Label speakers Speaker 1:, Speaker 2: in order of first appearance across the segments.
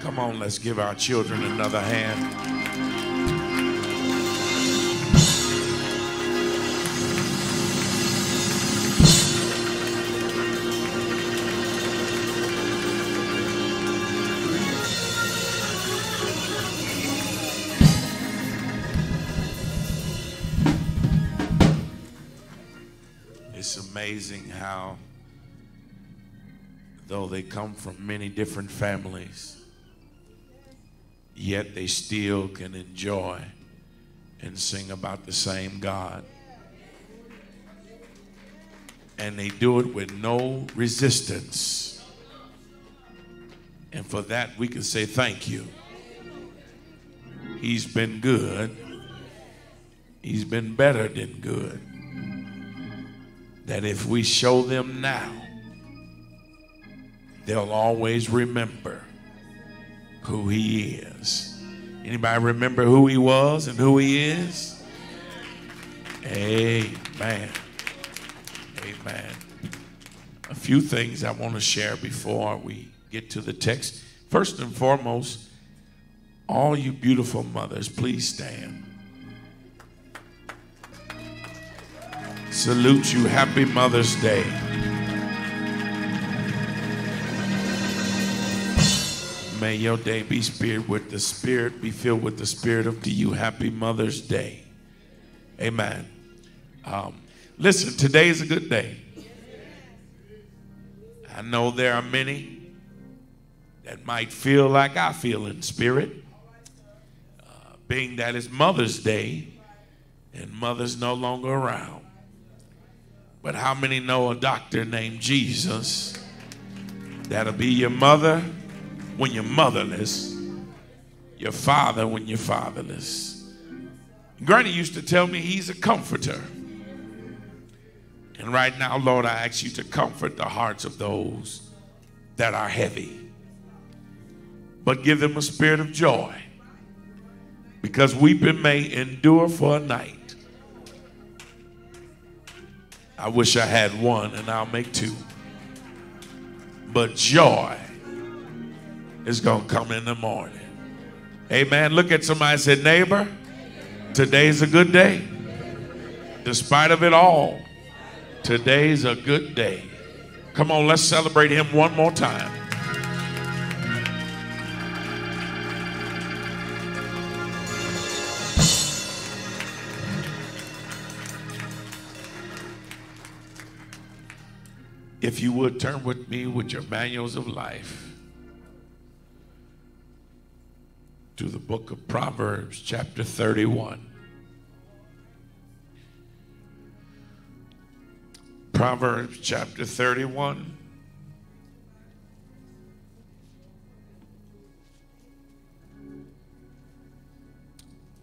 Speaker 1: Come on, let's give our children another hand. It's amazing how, though they come from many different families, yet they still can enjoy and sing about the same God. And they do it with no resistance. And for that, we can say thank you. He's been good. He's been better than good. That if we show them now, they'll always remember who he is. Anybody remember who he was and who he is? Amen. Amen. A few things I want to share before we get to the text. First and foremost, all you beautiful mothers, please stand. Salute you. Happy Mother's Day. May your day be spirit with the spirit, be filled with the spirit of to you. Happy Mother's Day. Amen. Um, listen, today is a good day. I know there are many that might feel like I feel in spirit, uh, being that it's Mother's Day and mother's no longer around. But how many know a doctor named Jesus that'll be your mother when you're motherless, your father when you're fatherless? Granny used to tell me he's a comforter. And right now, Lord, I ask you to comfort the hearts of those that are heavy, but give them a spirit of joy because weeping may endure for a night. I wish I had one and I'll make two. But joy is going to come in the morning. Amen. Look at somebody and say, neighbor, today's a good day. Despite of it all, today's a good day. Come on, let's celebrate him one more time. If you would turn with me with your manuals of life to the book of Proverbs, chapter 31. Proverbs, chapter 31.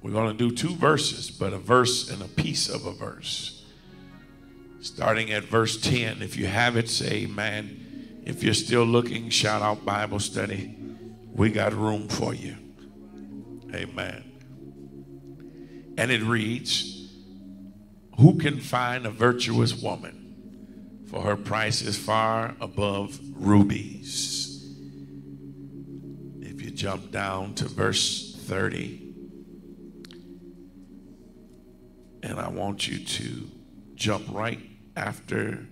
Speaker 1: We're going to do two verses, but a verse and a piece of a verse starting at verse 10. If you have it, say amen. If you're still looking, shout out Bible study. We got room for you. Amen. And it reads Who can find a virtuous woman? For her price is far above rubies. If you jump down to verse 30, and I want you to jump right after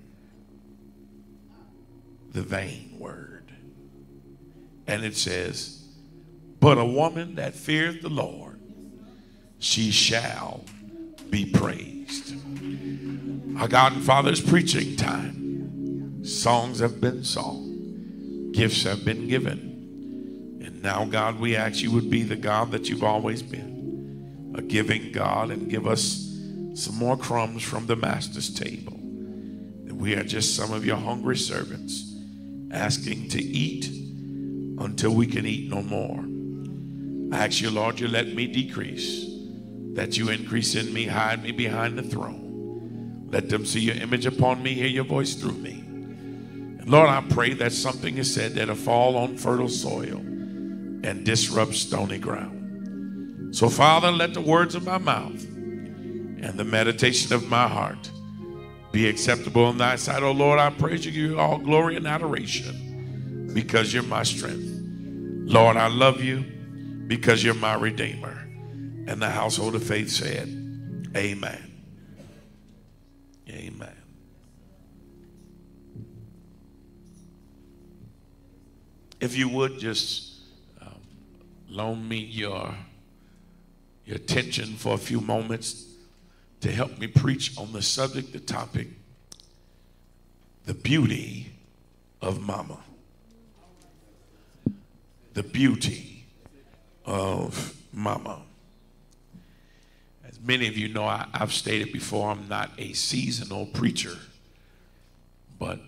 Speaker 1: the vain word. And it says, But a woman that feareth the Lord, she shall be praised. Our God and Father's preaching time. Songs have been sung, gifts have been given. And now, God, we ask you would be the God that you've always been, a giving God, and give us some more crumbs from the master's table. That we are just some of your hungry servants asking to eat until we can eat no more. I ask you, Lord, you let me decrease, that you increase in me, hide me behind the throne. Let them see your image upon me, hear your voice through me. And Lord, I pray that something is said that'll fall on fertile soil and disrupt stony ground. So, Father, let the words of my mouth and the meditation of my heart be acceptable in thy sight. Oh Lord, I praise you, give you all glory and adoration because you're my strength. Lord, I love you because you're my Redeemer. And the household of faith said, Amen. Amen. If you would just um, loan me your, your attention for a few moments to help me preach on the subject, the topic, the beauty of mama. The beauty of mama. As many of you know, I, have stated before, I'm not a seasonal preacher, but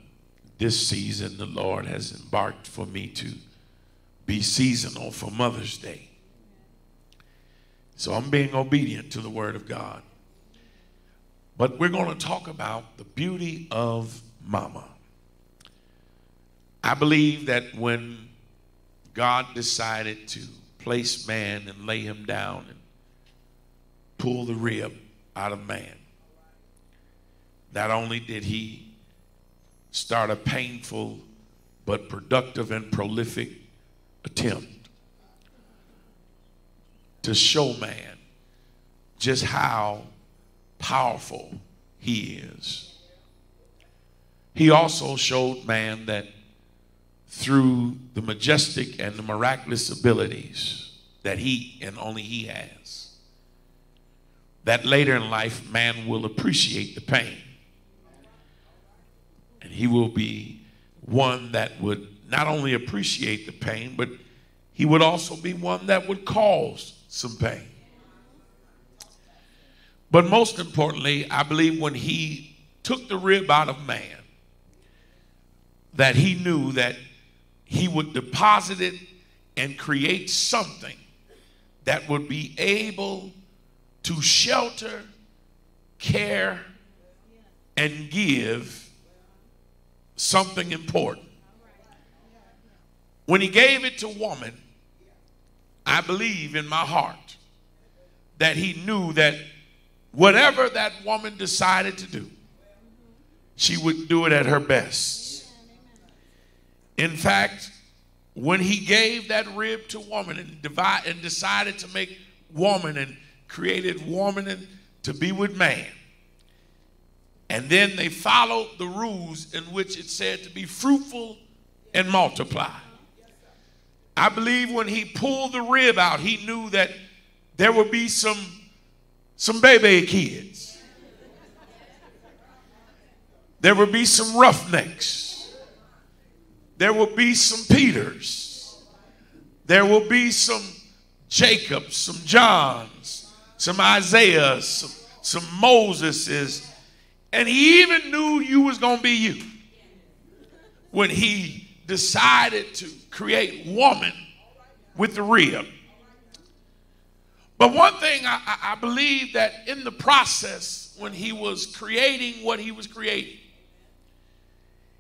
Speaker 1: this season the Lord has embarked for me to be seasonal for Mother's Day. So I'm being obedient to the Word of God. But we're going to talk about the beauty of mama. I believe that when God decided to place man and lay him down and pull the rib out of man, not only did he start a painful but productive and prolific attempt to show man just how powerful he is. He also showed man that through the majestic and the miraculous abilities that he and only he has, that later in life man will appreciate the pain. And he will be one that would not only appreciate the pain, but he would also be one that would cause some pain. But most importantly, I believe when he took the rib out of man, that he knew that he would deposit it and create something that would be able to shelter, care, and give something important. When he gave it to woman, I believe in my heart that he knew that whatever that woman decided to do, she would do it at her best. In fact, when he gave that rib to woman and, divide, and decided to make woman and created woman to be with man, and then they followed the rules in which it said to be fruitful and multiply. I believe when he pulled the rib out, he knew that there would be some some baby kids. There would be some roughnecks. There will be some Peters. There will be some Jacobs, some Johns, some Isaiahs, some, some Moseses. And he even knew you was going to be you when he decided to create woman with the rib. But one thing I, I, believe that in the process, when he was creating what he was creating,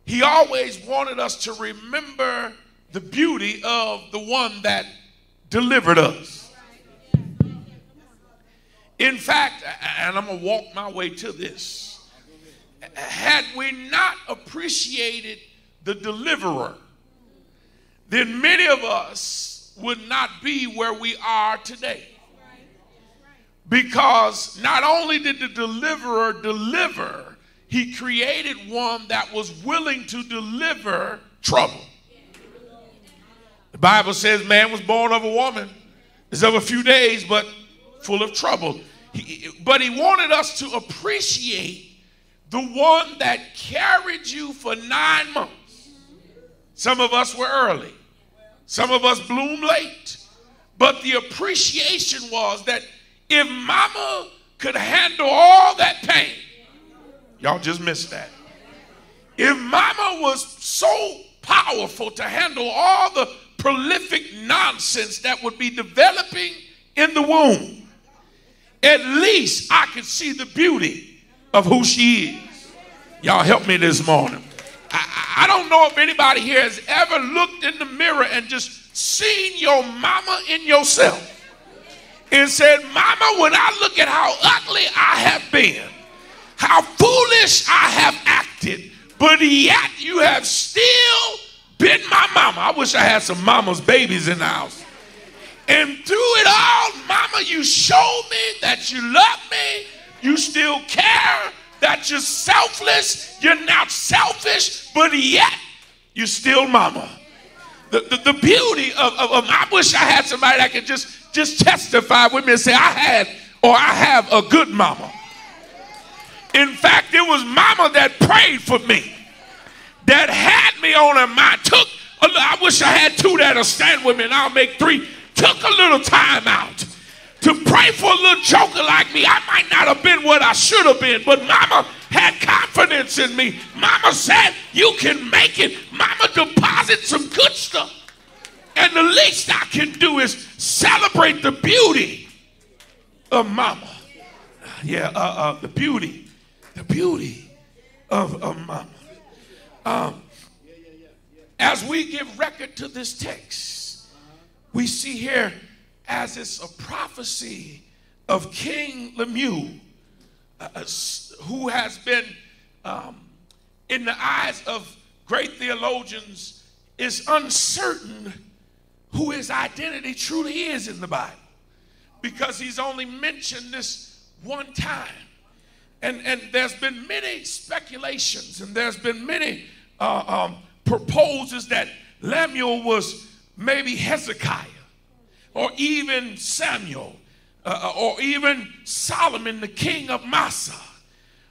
Speaker 1: he always wanted us to remember the beauty of the one that delivered us. In fact, and I'm going to walk my way to this, had we not appreciated the deliverer, then many of us would not be where we are today. Because not only did the deliverer deliver, he created one that was willing to deliver trouble. The Bible says man was born of a woman. It's of a few days, but full of trouble. He, but he wanted us to appreciate the one that carried you for nine months. Some of us were early, some of us bloomed late. But the appreciation was that if mama could handle all that pain, y'all just missed that. If mama was so powerful to handle all the prolific nonsense that would be developing in the womb, at least I could see the beauty of who she is. Y'all help me this morning. I, I, don't know if anybody here has ever looked in the mirror and just seen your mama in yourself and said, Mama, when I look at how ugly I have been, how foolish I have acted, but yet you have still been my mama. I wish I had some mama's babies in the house. And through it all, mama, you showed me that you love me. You still care, that you're selfless. You're not selfish, but yet you're still mama. The, the, the beauty of, of, of, I wish I had somebody that could just, just testify with me and say, I had or I have a good mama. In fact, it was mama that prayed for me, that had me on her mind. Took, I wish I had two that'll stand with me and I'll make three. Took a little time out to pray for a little joker like me. I might not have been what I should have been, but mama had confidence in me. Mama said, You can make it. Mama deposit some good stuff. And the least I can do is celebrate the beauty of mama. Yeah, uh, uh, the beauty, the beauty of, of mama. Um, as we give record to this text, we see here as it's a prophecy of King Lemuel, uh, uh who has been, um, in the eyes of great theologians, is uncertain who his identity truly is in the Bible because he's only mentioned this one time. And, and there's been many speculations and there's been many uh, um, proposals that Lemuel was maybe Hezekiah or even Samuel, uh, uh, or even Solomon, the king of Massa,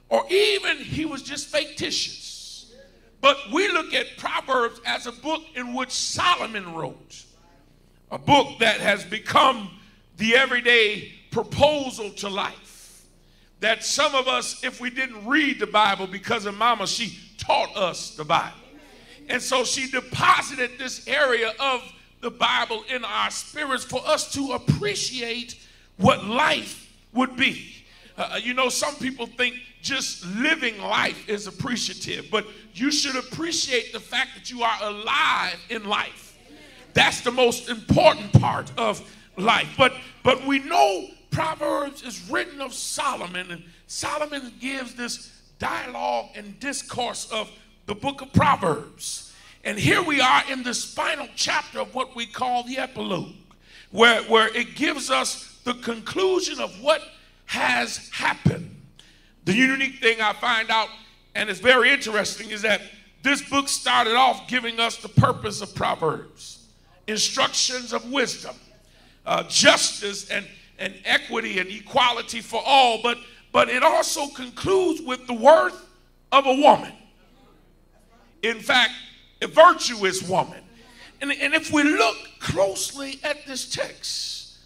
Speaker 1: or even he was just fictitious. But we look at Proverbs as a book in which Solomon wrote, a book that has become the everyday proposal to life. That some of us, if we didn't read the Bible because of mama, she taught us the Bible. And so she deposited this area of the Bible in our spirits for us to appreciate what life would be. Uh, uh, you know, some people think just living life is appreciative, but you should appreciate the fact that you are alive in life. That's the most important part of life. But but we know Proverbs is written of Solomon, and Solomon gives this dialogue and discourse of the book of Proverbs. And here we are in this final chapter of what we call the epilogue, where, where it gives us the conclusion of what has happened. The unique thing I find out, and it's very interesting, is that this book started off giving us the purpose of Proverbs, instructions of wisdom, uh, justice, and, and equity and equality for all, but, but it also concludes with the worth of a woman. In fact, a virtuous woman. And, and if we look closely at this text,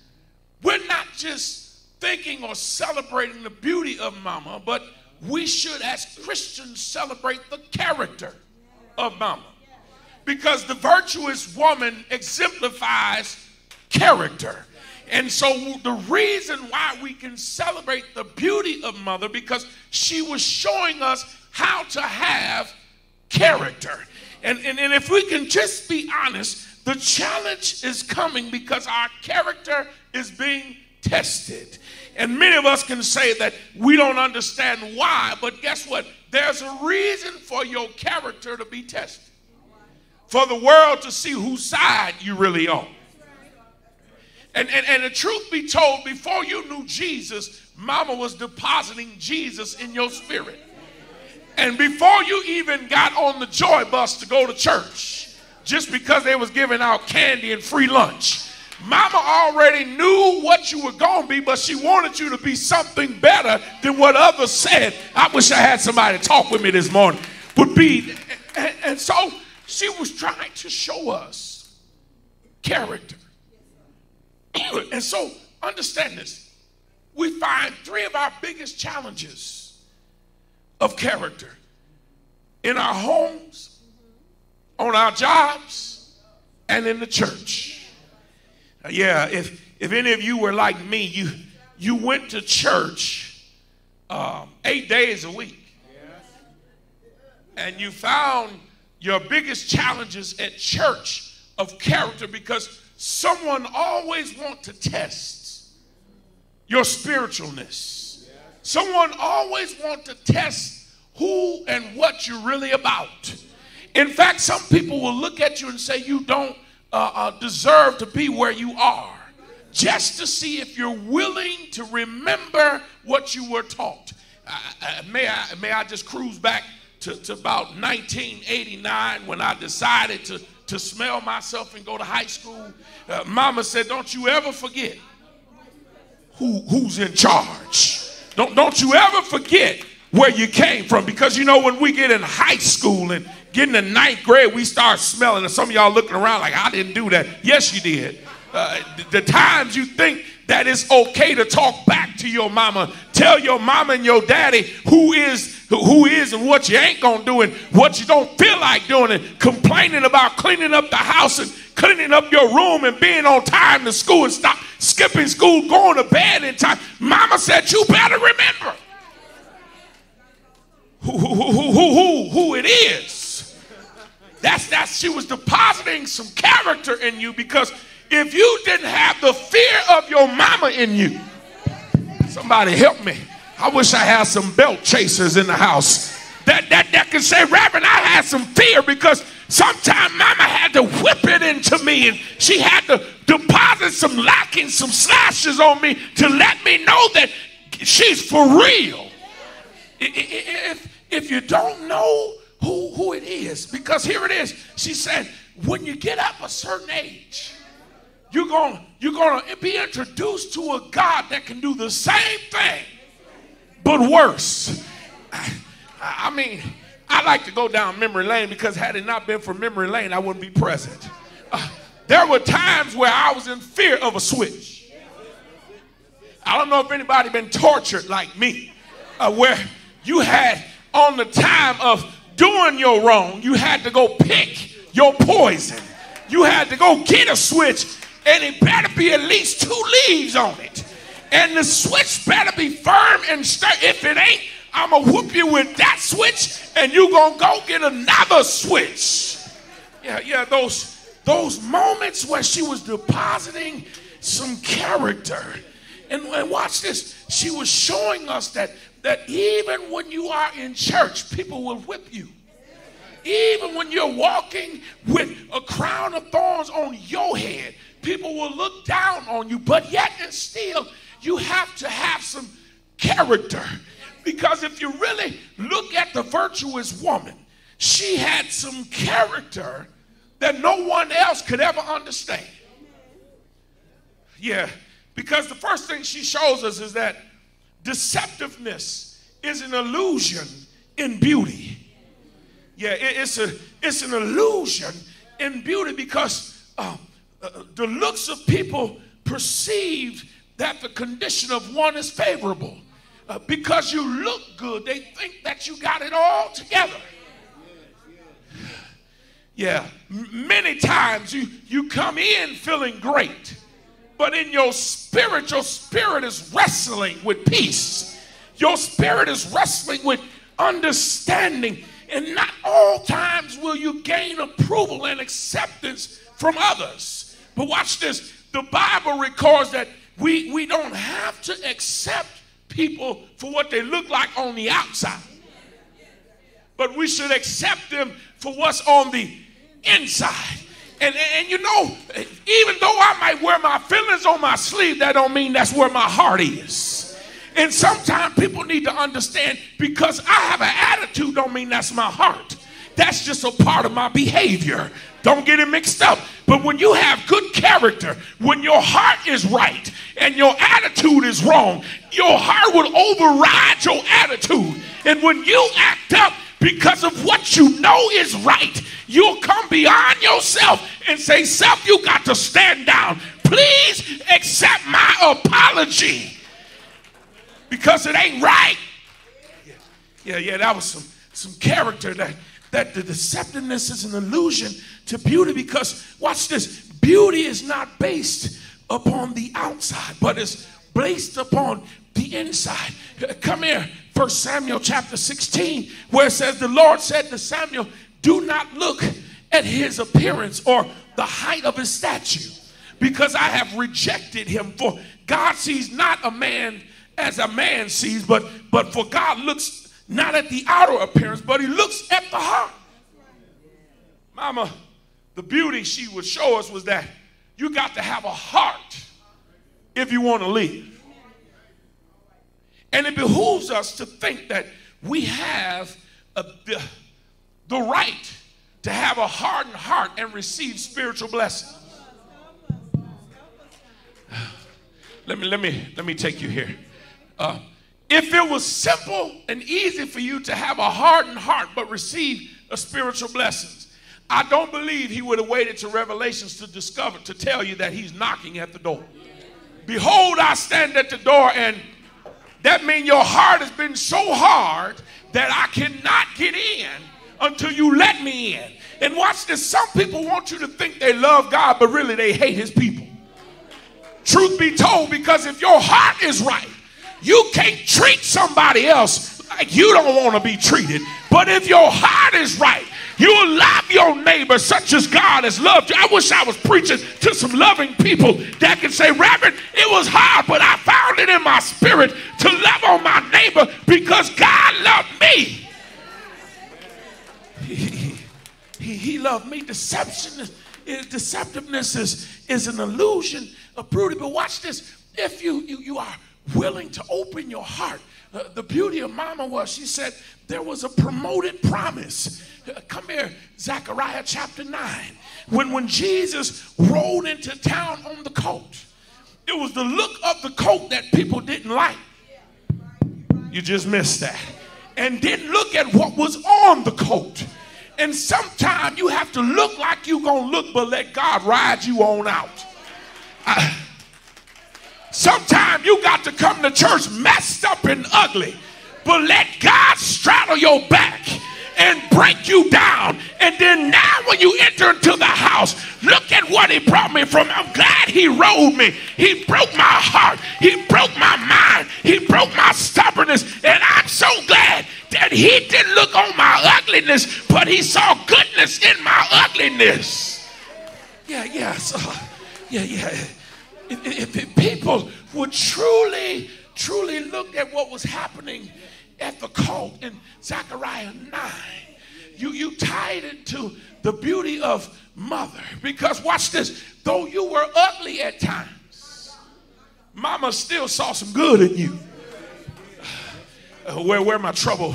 Speaker 1: we're not just thinking or celebrating the beauty of mama, but we should, as Christians, celebrate the character of mama. Because the virtuous woman exemplifies character. And so the reason why we can celebrate the beauty of mother because she was showing us how to have character. And, and, and if we can just be honest, the challenge is coming because our character is being tested. And many of us can say that we don't understand why, but guess what? There's a reason for your character to be tested. For the world to see whose side you really on. And, and, and the truth be told, before you knew Jesus, mama was depositing Jesus in your spirit. And before you even got on the joy bus to go to church, just because they was giving out candy and free lunch, mama already knew what you were going to be, but she wanted you to be something better than what others said. I wish I had somebody talk with me this morning. Would be, and, and so she was trying to show us character. and so understand this. We find three of our biggest challenges of character in our homes, on our jobs, and in the church. Yeah, if, if any of you were like me, you, you went to church um, eight days a week. And you found your biggest challenges at church of character because someone always want to test your spiritualness Someone always want to test who and what you're really about. In fact, some people will look at you and say you don't uh, uh, deserve to be where you are just to see if you're willing to remember what you were taught. May, I, may I just cruise back to, to about 1989 when I decided to, to smell myself and go to high school? Uh, Mama said, Don't you ever forget who, who's in charge. Don't, don't you ever forget where you came from because you know when we get in high school and get the ninth grade, we start smelling, and some of y'all looking around like, I didn't do that. Yes, you did. Uh, the times you think that it's okay to talk back to your mama, tell your mama and your daddy who is who is and what you ain't gonna do and what you don't feel like doing and complaining about cleaning up the house and cleaning up your room and being on time to school and stop skipping school, going to bed in time. Mama said you better remember who, who, who, who, who, who it is. That's that she was depositing some character in you because if you didn't have the fear of your mama in you, somebody help me. I wish I had some belt chasers in the house that, that, that could say, Reverend, I had some fear because sometimes mama had to whip it into me and she had to deposit some locking, some slashes on me to let me know that she's for real. If, if you don't know who, who it is, because here it is, she said, when you get up a certain age, you're going you're going to be introduced to a God that can do the same thing, but worse. I, I mean, I like to go down memory lane because had it not been for memory lane, I wouldn't be present. Uh, there were times where I was in fear of a switch. I don't know if anybody been tortured like me, uh, where you had on the time of doing your wrong, you had to go pick your poison. You had to go get a switch and it better be at least two leaves on it. And the switch better be firm and sturdy. If it ain't, I'm gonna whoop you with that switch, and you're gonna go get another switch. Yeah, yeah, those those moments where she was depositing some character. And, and watch this. She was showing us that that even when you are in church, people will whip you. Even when you're walking with a crown of thorns on your head, people will look down on you, but yet and still, you have to have some character. Because if you really look at the virtuous woman, she had some character that no one else could ever understand. Yeah, because the first thing she shows us is that deceptiveness is an illusion in beauty. Yeah, it's, a, it's an illusion in beauty because uh, the looks of people perceive that the condition of one is favorable. Uh, because you look good, they think that you got it all together. Yeah, many times you, you come in feeling great, but in your spirit, your spirit is wrestling with peace. Your spirit is wrestling with understanding. And not all times will you gain approval and acceptance from others. But watch this. The Bible records that we, we don't have to accept people for what they look like on the outside. But we should accept them for what's on the inside. And, and, and, you know, even though I might wear my feelings on my sleeve, that don't mean that's where my heart is. And sometimes people need to understand because I have an attitude don't mean that's my heart. That's just a part of my behavior. Don't get it mixed up. But when you have good character, when your heart is right and your attitude is wrong, your heart will override your attitude. And when you act up because of what you know is right, you'll come beyond yourself and say, Self, you got to stand down. Please accept my apology because it ain't right. Yeah, yeah, that was some, some character that that the deceptiveness is an illusion to beauty because, watch this, beauty is not based upon the outside, but is based upon the inside. Come here, First Samuel chapter 16, where it says, The Lord said to Samuel, Do not look at his appearance or the height of his stature, because I have rejected him. For God sees not a man as a man sees, but, but for God looks not at the outer appearance, but he looks at the heart. Mama, the beauty she would show us was that you got to have a heart if you want to live. And it behooves us to think that we have a, the, the right to have a hardened heart and receive spiritual blessings. Let me let me let me take you here. Uh, if it was simple and easy for you to have a hardened heart but receive a spiritual blessings, I don't believe he would have waited to Revelations to discover to tell you that he's knocking at the door. Behold, I stand at the door, and that means your heart has been so hard that I cannot get in until you let me in. And watch this. Some people want you to think they love God, but really they hate his people. Truth be told, because if your heart is right, you can't treat somebody else like you don't want to be treated. But if your heart is right, you'll love your neighbor such as God has loved you. I wish I was preaching to some loving people that can say, Reverend, it was hard, but I found it in my spirit to love on my neighbor because God loved me. He, he, he loved me. Deception is, deceptiveness is, is an illusion of beauty. But watch this. If you, you, you are willing to open your heart, uh, the beauty of Mama was she said there was a promoted promise. Uh, come here, Zechariah chapter 9. When, when Jesus rode into town on the coat, it was the look of the coat that people didn't like. You just missed that. And didn't look at what was on the coat. And sometimes you have to look like you're going to look, but let God ride you on out. Uh, sometimes you got to come to church messed up and ugly, but let God straddle your back and break you down. And then now, when you enter into the house, look at what He brought me from. I'm glad He rode me. He broke my heart. He broke my mind. He broke my stubbornness. And I'm so glad that He didn't look on my ugliness, but He saw goodness in my ugliness. Yeah, yeah, so, yeah, yeah. If, people would truly, truly look at what was happening at the cult in Zechariah 9, you, you tied it to the beauty of mother. Because watch this, though you were ugly at times, mama still saw some good in you. Uh, where, where my trouble?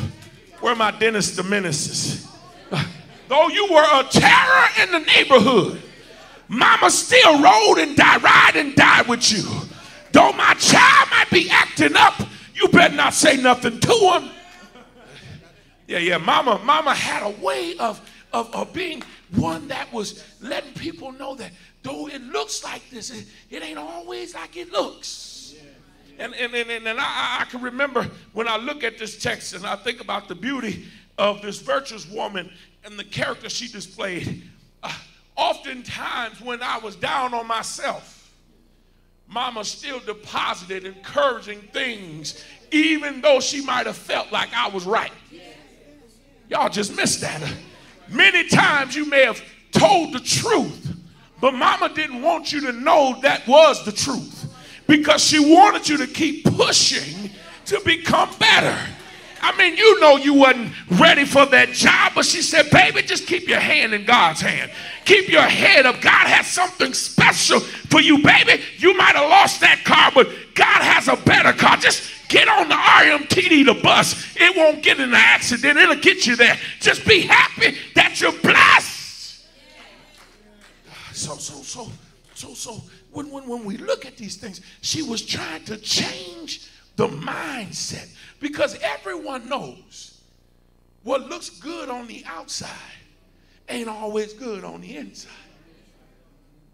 Speaker 1: Where my Dennis the Menaces? Uh, though you were a terror in the neighborhood, mama still rode and died, ride and died with you. Though my child might be acting up, you better not say nothing to him. Yeah, yeah. Mama, mama had a way of, of, of being one that was letting people know that though it looks like this, it, it ain't always like it looks. And, and, and, and I, I can remember when I look at this text and I think about the beauty of this virtuous woman and the character she displayed. Uh, oftentimes, when I was down on myself, Mama still deposited encouraging things, even though she might have felt like I was right. Y'all just missed that. Many times you may have told the truth, but Mama didn't want you to know that was the truth because she wanted you to keep pushing to become better. I mean, you know you wasn't ready for that job, but she said, baby, just keep your hand in God's hand. Keep your head up. God has something special for you, baby. You might have lost that car, but God has a better car. Just get on the RMTD, the bus. It won't get in an accident. It'll get you there. Just be happy that you're blessed. So, so, so, so, so, when, when, when we look at these things, she was trying to change the mindset because everyone knows what looks good on the outside ain't always good on the inside.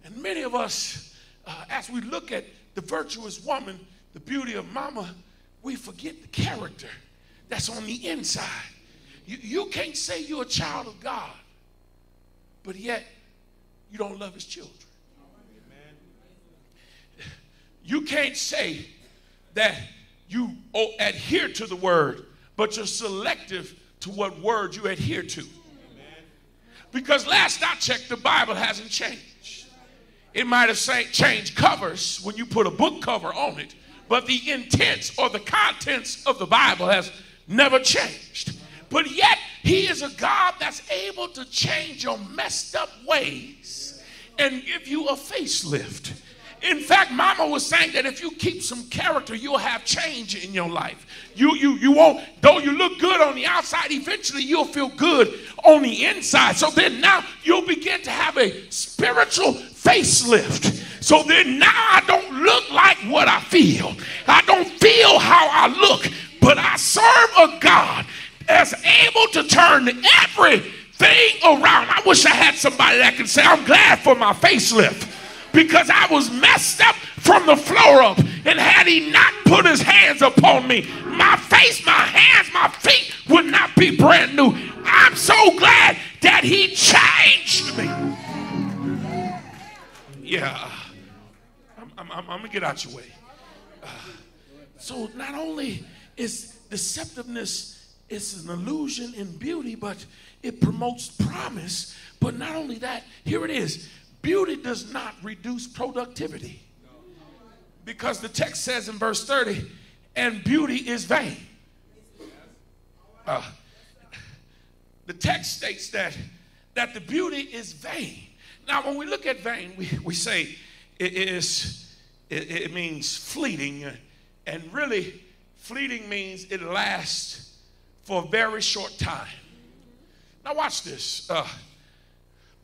Speaker 1: And many of us, uh, as we look at the virtuous woman, the beauty of mama, we forget the character that's on the inside. You, you can't say you're a child of God, but yet you don't love his children. You can't say that you oh, adhere to the word, but you're selective to what word you adhere to. Because last I checked, the Bible hasn't changed. It might have say, changed covers when you put a book cover on it, but the intents or the contents of the Bible has never changed. but yet he is a God that's able to change your messed up ways and give you a facelift. In fact, Mama was saying that if you keep some character, you'll have change in your life. You, you, you won't, though you look good on the outside, eventually you'll feel good on the inside. So then now you'll begin to have a spiritual facelift. So then now I don't look like what I feel. I don't feel how I look, but I serve a God that's able to turn everything around. I wish I had somebody that could say, I'm glad for my facelift because I was messed up from the floor up. And had he not put his hands upon me, my face, my hands, my feet would not be brand new. I'm so glad that he changed me. Yeah. I'm, I'm, I'm, I'm going to get out your way. Uh, so not only is deceptiveness it's an illusion in beauty, but it promotes promise. But not only that, here it is Beauty does not reduce productivity. Because the text says in verse 30, and beauty is vain. Uh, the text states that, that the beauty is vain. Now, when we look at vain, we, we say it, is, it, it means fleeting. And really, fleeting means it lasts for a very short time. Now, watch this. Uh,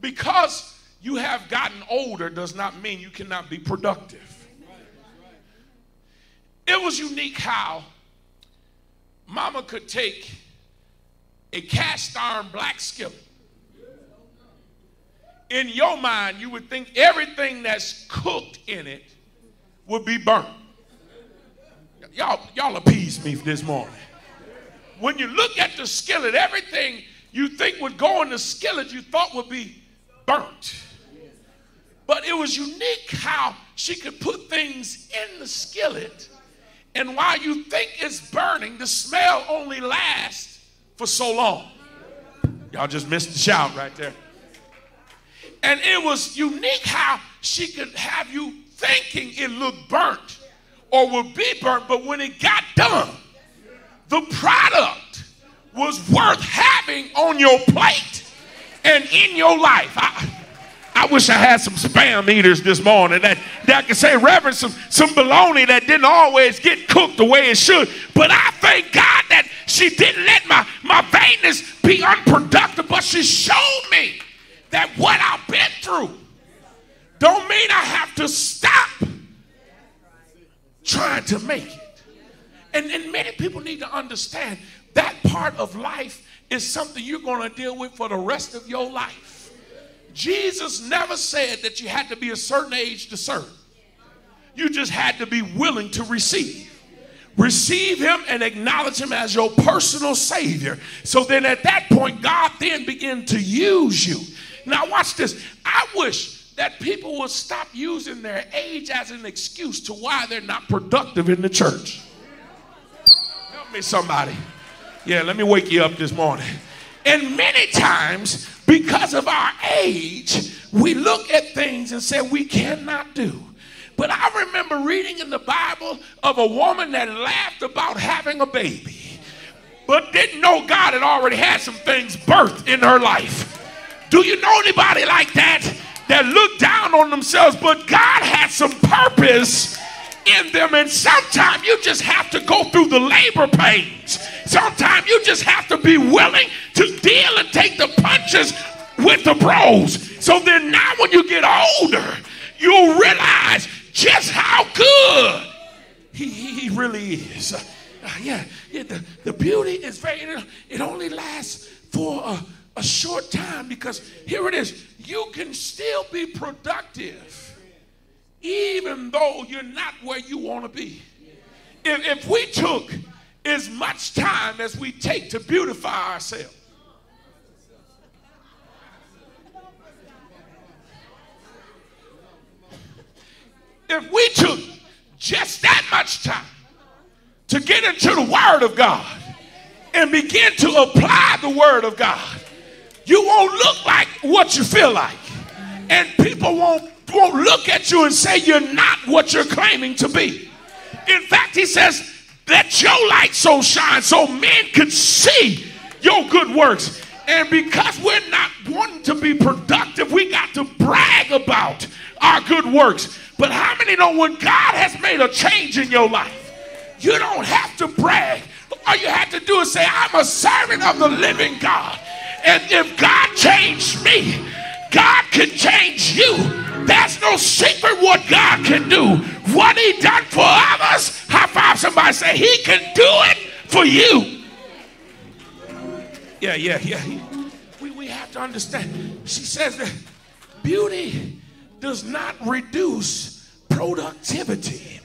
Speaker 1: because you have gotten older does not mean you cannot be productive. It was unique how mama could take a cast iron black skillet. In your mind, you would think everything that's cooked in it would be burnt. Y'all, y'all appease me this morning. When you look at the skillet, everything you think would go in the skillet you thought would be burnt. But it was unique how she could put things in the skillet, and while you think it's burning, the smell only lasts for so long. Y'all just missed the shout right there. And it was unique how she could have you thinking it looked burnt or would be burnt, but when it got done, the product was worth having on your plate and in your life. I, I wish I had some spam eaters this morning that, that could say, Reverend, some, some bologna that didn't always get cooked the way it should. But I thank God that she didn't let my, my vainness be unproductive, but she showed me that what I've been through don't mean I have to stop trying to make it. And, and many people need to understand that part of life is something you're going to deal with for the rest of your life. Jesus never said that you had to be a certain age to serve. You just had to be willing to receive. Receive him and acknowledge him as your personal savior. So then at that point, God then began to use you. Now, watch this. I wish that people would stop using their age as an excuse to why they're not productive in the church. Help me, somebody. Yeah, let me wake you up this morning. And many times because of our age, we look at things and say we cannot do. But I remember reading in the Bible of a woman that laughed about having a baby, but didn't know God had already had some things birthed in her life. Do you know anybody like that that looked down on themselves, but God had some purpose in them? And sometimes you just have to go through the labor pains. Sometimes you just have to be willing to deal and take the punches with the bros. So then now when you get older, you'll realize just how good he, he really is. Uh, yeah, yeah the, the beauty is very, it only lasts for a, a short time because here it is. You can still be productive even though you're not where you want to be. If, if we took as much time as we take to beautify ourselves. If we took just that much time to get into the Word of God and begin to apply the Word of God, you won't look like what you feel like. And people won't, won't look at you and say you're not what you're claiming to be. In fact, he says, let your light so shine so men can see your good works. And because we're not wanting to be productive, we got to brag about our good works. But how many know when God has made a change in your life, you don't have to brag. All you have to do is say, I'm a servant of the living God. And if God changed me, God can change you. There's no secret what God can do. What he done for others, high five somebody say, he can do it for you. Yeah, yeah, yeah. We, we have to understand. She says that beauty does not reduce productivity.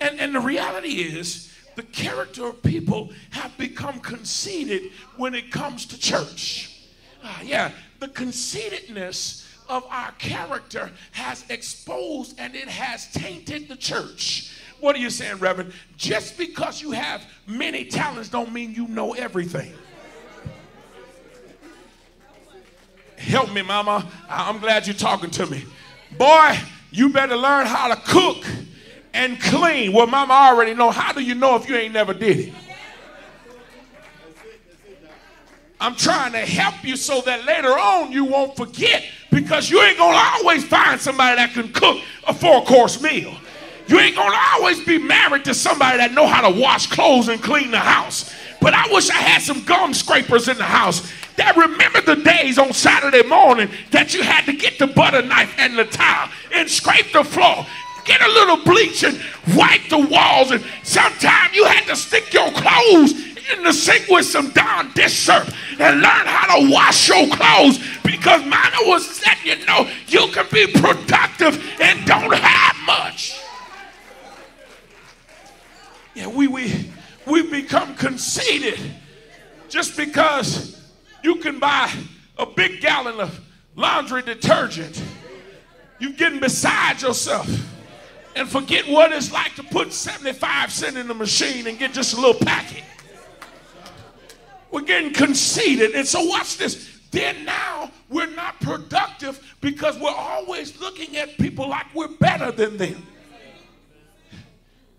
Speaker 1: And, and the reality is, the character of people have become conceited when it comes to church. Uh, yeah, the conceitedness of our character has exposed and it has tainted the church. What are you saying, Reverend? Just because you have many talents don't mean you know everything. Help me, mama. I'm glad you're talking to me. Boy, you better learn how to cook and clean. Well, mama already know. How do you know if you ain't never did it? I'm trying to help you so that later on you won't forget because you ain't gonna always find somebody that can cook a four-course meal. You ain't gonna always be married to somebody that know how to wash clothes and clean the house. But I wish I had some gum scrapers in the house that remember the days on Saturday morning that you had to get the butter knife and the towel and scrape the floor. Get a little bleach and wipe the walls. And sometimes you had to stick your clothes in the sink with some Dawn dish soap and learn how to wash your clothes because mama was letting you know you can be productive and don't have much. Yeah, we we we become conceited just because you can buy a big gallon of laundry detergent. You're getting beside yourself and forget what it's like to put 75 cents in the machine and get just a little packet. We're getting conceited. And so, watch this. Then now we're not productive because we're always looking at people like we're better than them.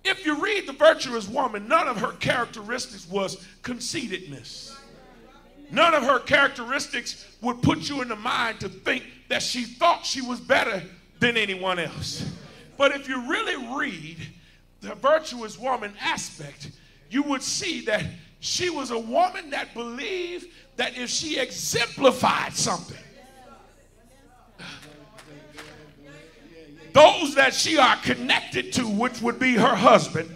Speaker 1: If you read the virtuous woman, none of her characteristics was conceitedness. None of her characteristics would put you in the mind to think that she thought she was better than anyone else. But if you really read the virtuous woman aspect, you would see that she was a woman that believed that if she exemplified something, those that she are connected to, which would be her husband,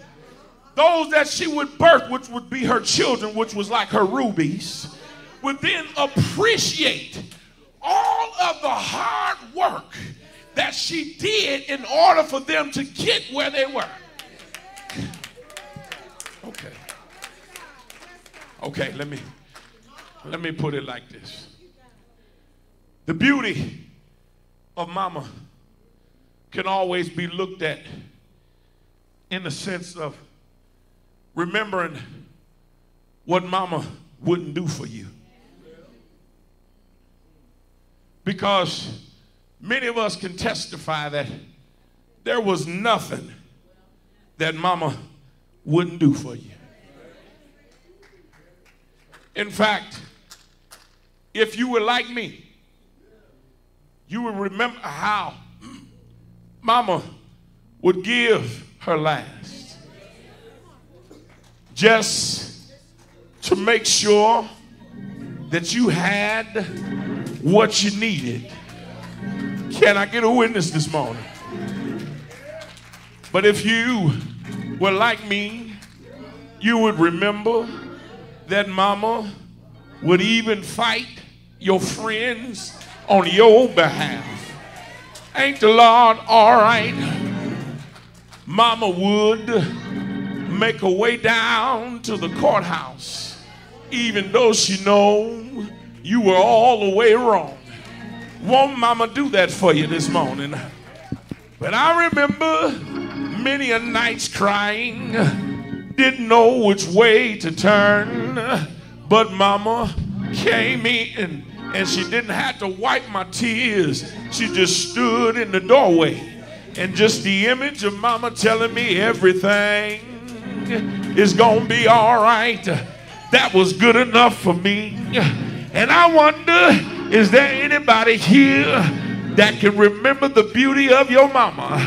Speaker 1: those that she would birth, which would be her children, which was like her rubies, would then appreciate all of the hard work that she did in order for them to get where they were. Okay. Okay, let me let me put it like this. The beauty of mama can always be looked at in the sense of remembering what mama wouldn't do for you. Because many of us can testify that there was nothing that mama wouldn't do for you. In fact, if you were like me, you would remember how mama would give her last just to make sure that you had what you needed. Can I get a witness this morning? But if you were like me, you would remember that mama would even fight your friends on your behalf. Ain't the Lord all right? Mama would make her way down to the courthouse, even though she know you were all the way wrong. Won't mama do that for you this morning? But I remember many a nights crying, didn't know which way to turn, but mama came in and she didn't have to wipe my tears. She just stood in the doorway. And just the image of mama telling me everything is gonna be all right. that was good enough for me. And I wonder, is there anybody here that can remember the beauty of your mama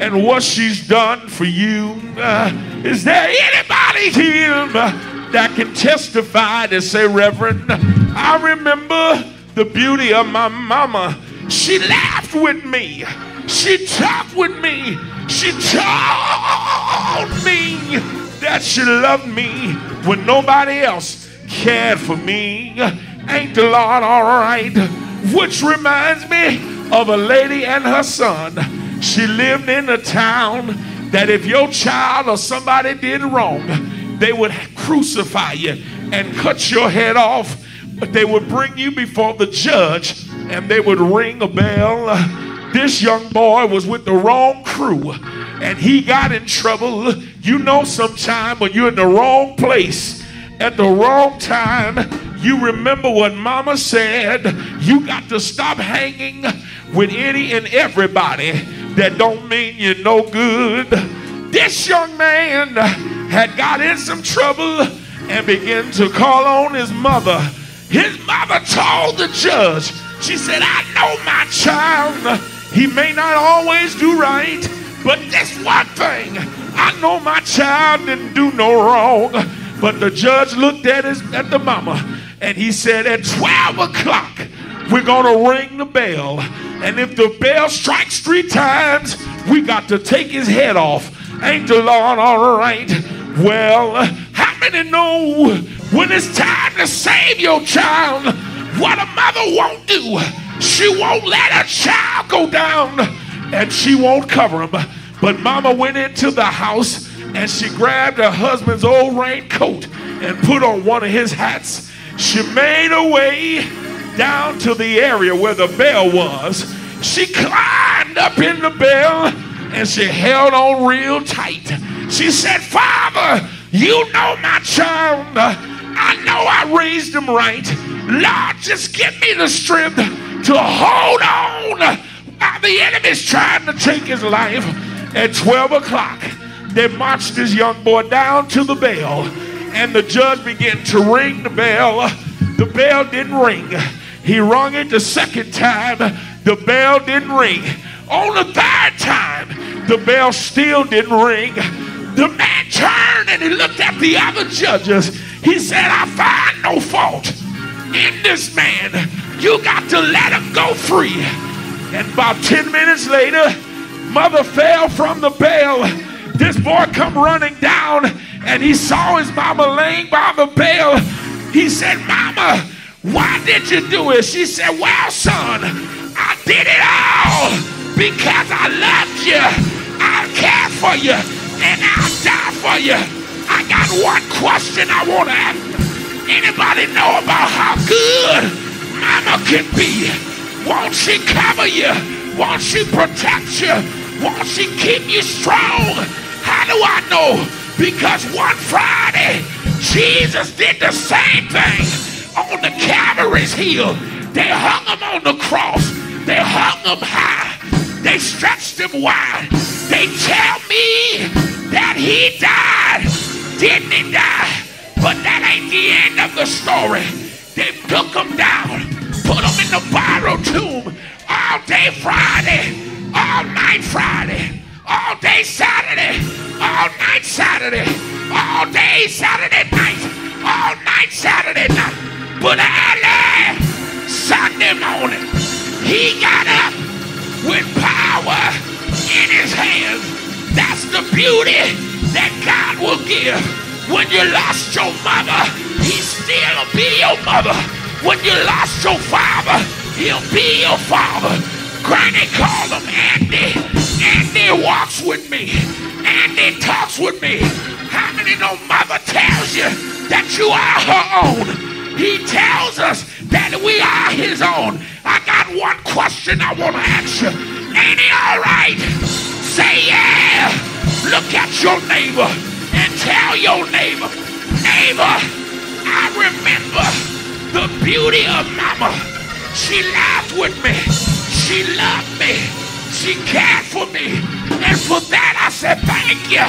Speaker 1: and what she's done for you? Uh, is there anybody here that can testify to say, Reverend, I remember the beauty of my mama. She laughed with me. She talked with me. She told me that she loved me when nobody else cared for me. Ain't the Lord all right? Which reminds me of a lady and her son. She lived in a town that if your child or somebody did wrong, they would crucify you and cut your head off. But they would bring you before the judge and they would ring a bell. This young boy was with the wrong crew and he got in trouble. You know, sometime when you're in the wrong place at the wrong time, you remember what mama said. You got to stop hanging with any and everybody that don't mean you no good. This young man had got in some trouble and began to call on his mother. His mother told the judge, she said, I know my child. He may not always do right, but this one thing, I know my child didn't do no wrong. But the judge looked at his at the mama and he said, At 12 o'clock, we're gonna ring the bell. And if the bell strikes three times, we got to take his head off. Ain't the Lord all right? Well, how many know when it's time to save your child, what a mother won't do? She won't let her child go down and she won't cover him. But mama went into the house and she grabbed her husband's old raincoat and put on one of his hats. She made her way down to the area where the bell was. She climbed up in the bell and she held on real tight. She said, Father, you know my child. I know I raised him right. Lord, just give me the strength to hold on while the enemy's trying to take his life. At 12 o'clock, they marched this young boy down to the bell, and the judge began to ring the bell. The bell didn't ring. He rung it the second time. The bell didn't ring. On the third time, the bell still didn't ring. The man turned and he looked at the other judges. He said, I find no fault in this man. You got to let him go free. And about 10 minutes later, Mother fell from the bell. This boy come running down and he saw his mama laying by the bell. He said, Mama, why did you do it? She said, Well, son, I did it all because I loved you. I care for you and I'll die for you. I got one question I want to ask. Anybody know about how good mama can be? Won't she cover you? Won't she protect you? Won't she keep you strong? How do I know? Because one Friday, Jesus did the same thing on the Calvary's hill. They hung him on the cross. They hung him high. They stretched him wide. They tell me that he died. Didn't he die? But that ain't the end of the story. They took him down, put him in the borrowed tomb all day Friday all night Friday, all day Saturday, all night Saturday, all day Saturday night, all night Saturday night. But early Sunday morning, he got up with power in his hands. That's the beauty that God will give. When you lost your mother, he still be your mother. When you lost your father, he'll be your father. Granny called him Andy. Andy walks with me. Andy talks with me. How many know mother tells you that you are her own? He tells us that we are his own. I got one question I want to ask you. Ain't he all right? Say yeah. Look at your neighbor and tell your neighbor, neighbor, I remember the beauty of mama. She laughed with me. She loved me. She cared for me. And for that, I said, thank you.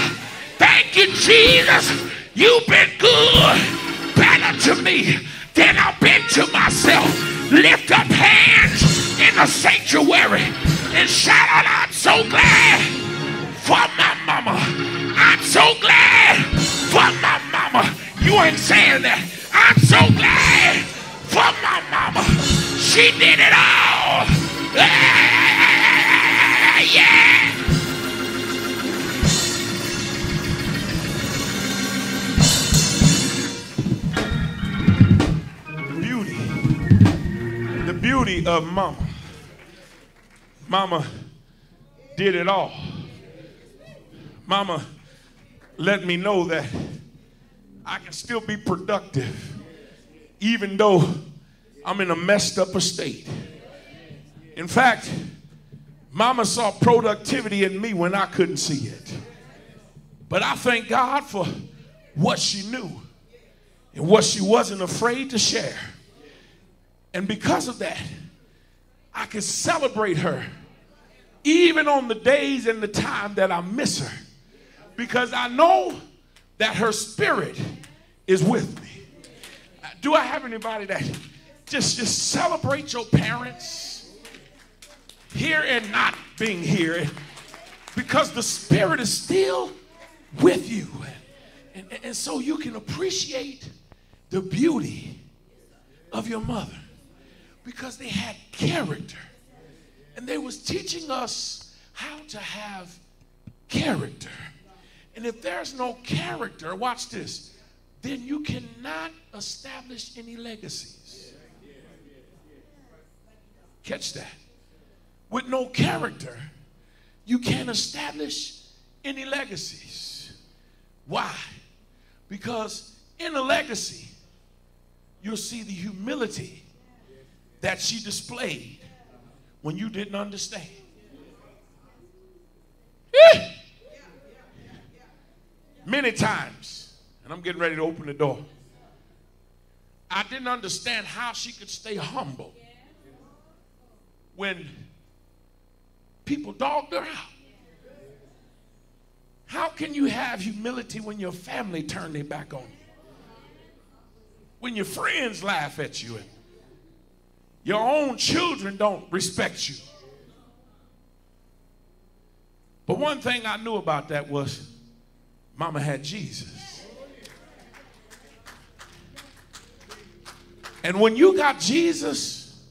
Speaker 1: Thank you, Jesus. You've been good. better to me than I've been to myself. Lift up hands in the sanctuary and shout out, I'm so glad for my mama. I'm so glad for my mama. You ain't saying that. I'm so glad for my mama. She did it all. Yeah. Beauty of mama. Mama did it all. Mama let me know that I can still be productive even though I'm in a messed up state. In fact, mama saw productivity in me when I couldn't see it. But I thank God for what she knew and what she wasn't afraid to share. And because of that, I can celebrate her even on the days and the time that I miss her because I know that her spirit is with me. Do I have anybody that just just celebrate your parents here and not being here? Because the spirit is still with you. And, and, and so you can appreciate the beauty of your mother because they had character. And they was teaching us how to have character. And if there's no character watch this then you cannot establish any legacies. Catch that. With no character you can't establish any legacies. Why? Because in a legacy you'll see the humility that she displayed when you didn't understand. Eh. Many times, and I'm getting ready to open the door, I didn't understand how she could stay humble when people dogged her out. How can you have humility when your family turned their back on you? When your friends laugh at you and your own children don't respect you. But one thing I knew about that was mama had Jesus. And when you got Jesus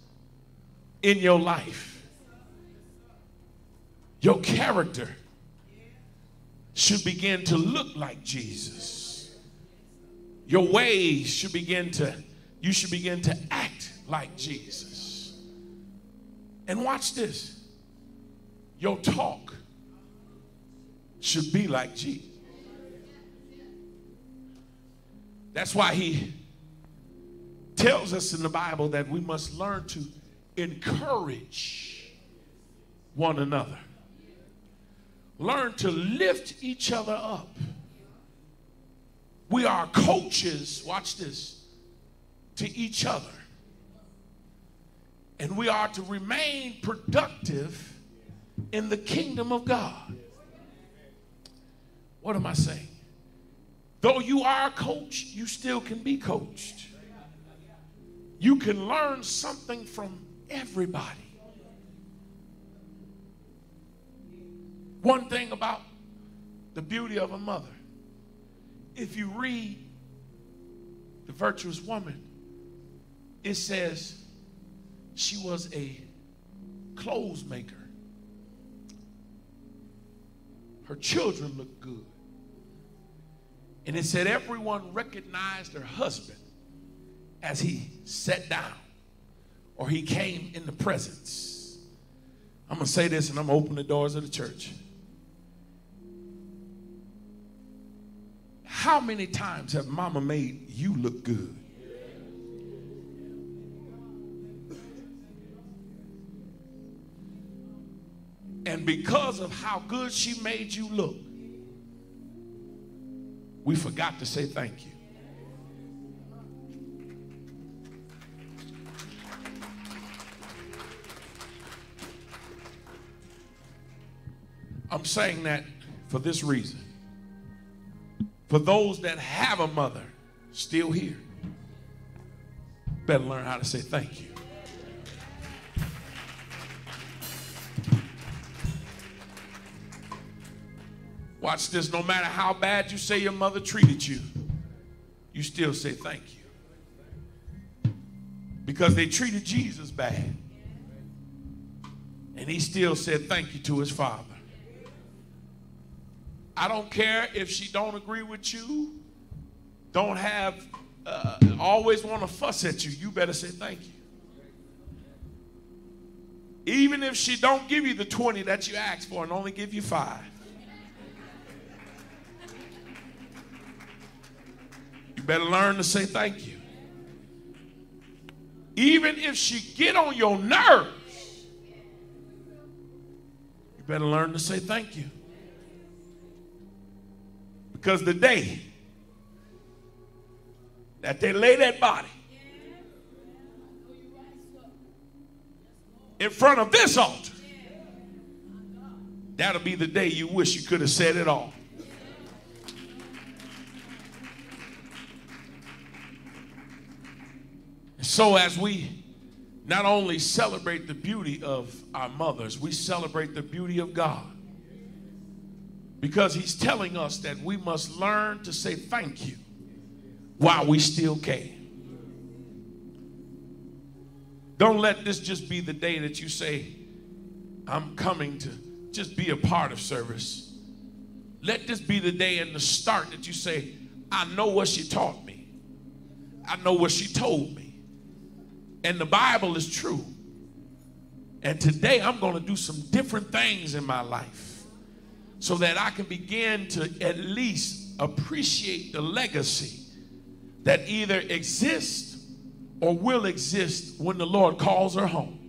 Speaker 1: in your life, your character should begin to look like Jesus. Your ways should begin to, you should begin to act like Jesus. And watch this your talk should be like Jesus. That's why he tells us in the Bible that we must learn to encourage one another, learn to lift each other up. We are coaches, watch this, to each other. And we are to remain productive in the kingdom of God. What am I saying? Though you are a coach, you still can be coached. You can learn something from everybody. One thing about the beauty of a mother, if you read the virtuous woman, it says she was a clothes maker. Her children looked good. And it said everyone recognized her husband as he sat down or he came in the presence. I'm going to say this and I'm going to open the doors of the church. How many times have mama made you look good? And because of how good she made you look, we forgot to say thank you. I'm saying that for this reason. For those that have a mother still here, better learn how to say thank you. Watch this. No matter how bad you say your mother treated you, you still say thank you. Because they treated Jesus bad. And he still said thank you to his father. I don't care if she don't agree with you, don't have, uh, always want to fuss at you. You better say thank you. Even if she don't give you the 20 that you asked for and only give you five. Better learn to say thank you. Even if she get on your nerves, you better learn to say thank you. Because the day that they lay that body in front of this altar, that'll be the day you wish you could have said it all. So, as we not only celebrate the beauty of our mothers, we celebrate the beauty of God. Because He's telling us that we must learn to say thank you while we still can. Don't let this just be the day that you say, I'm coming to just be a part of service. Let this be the day and the start that you say, I know what she taught me, I know what she told me. And the Bible is true. And today I'm going to do some different things in my life so that I can begin to at least appreciate the legacy that either exists or will exist when the Lord calls her home.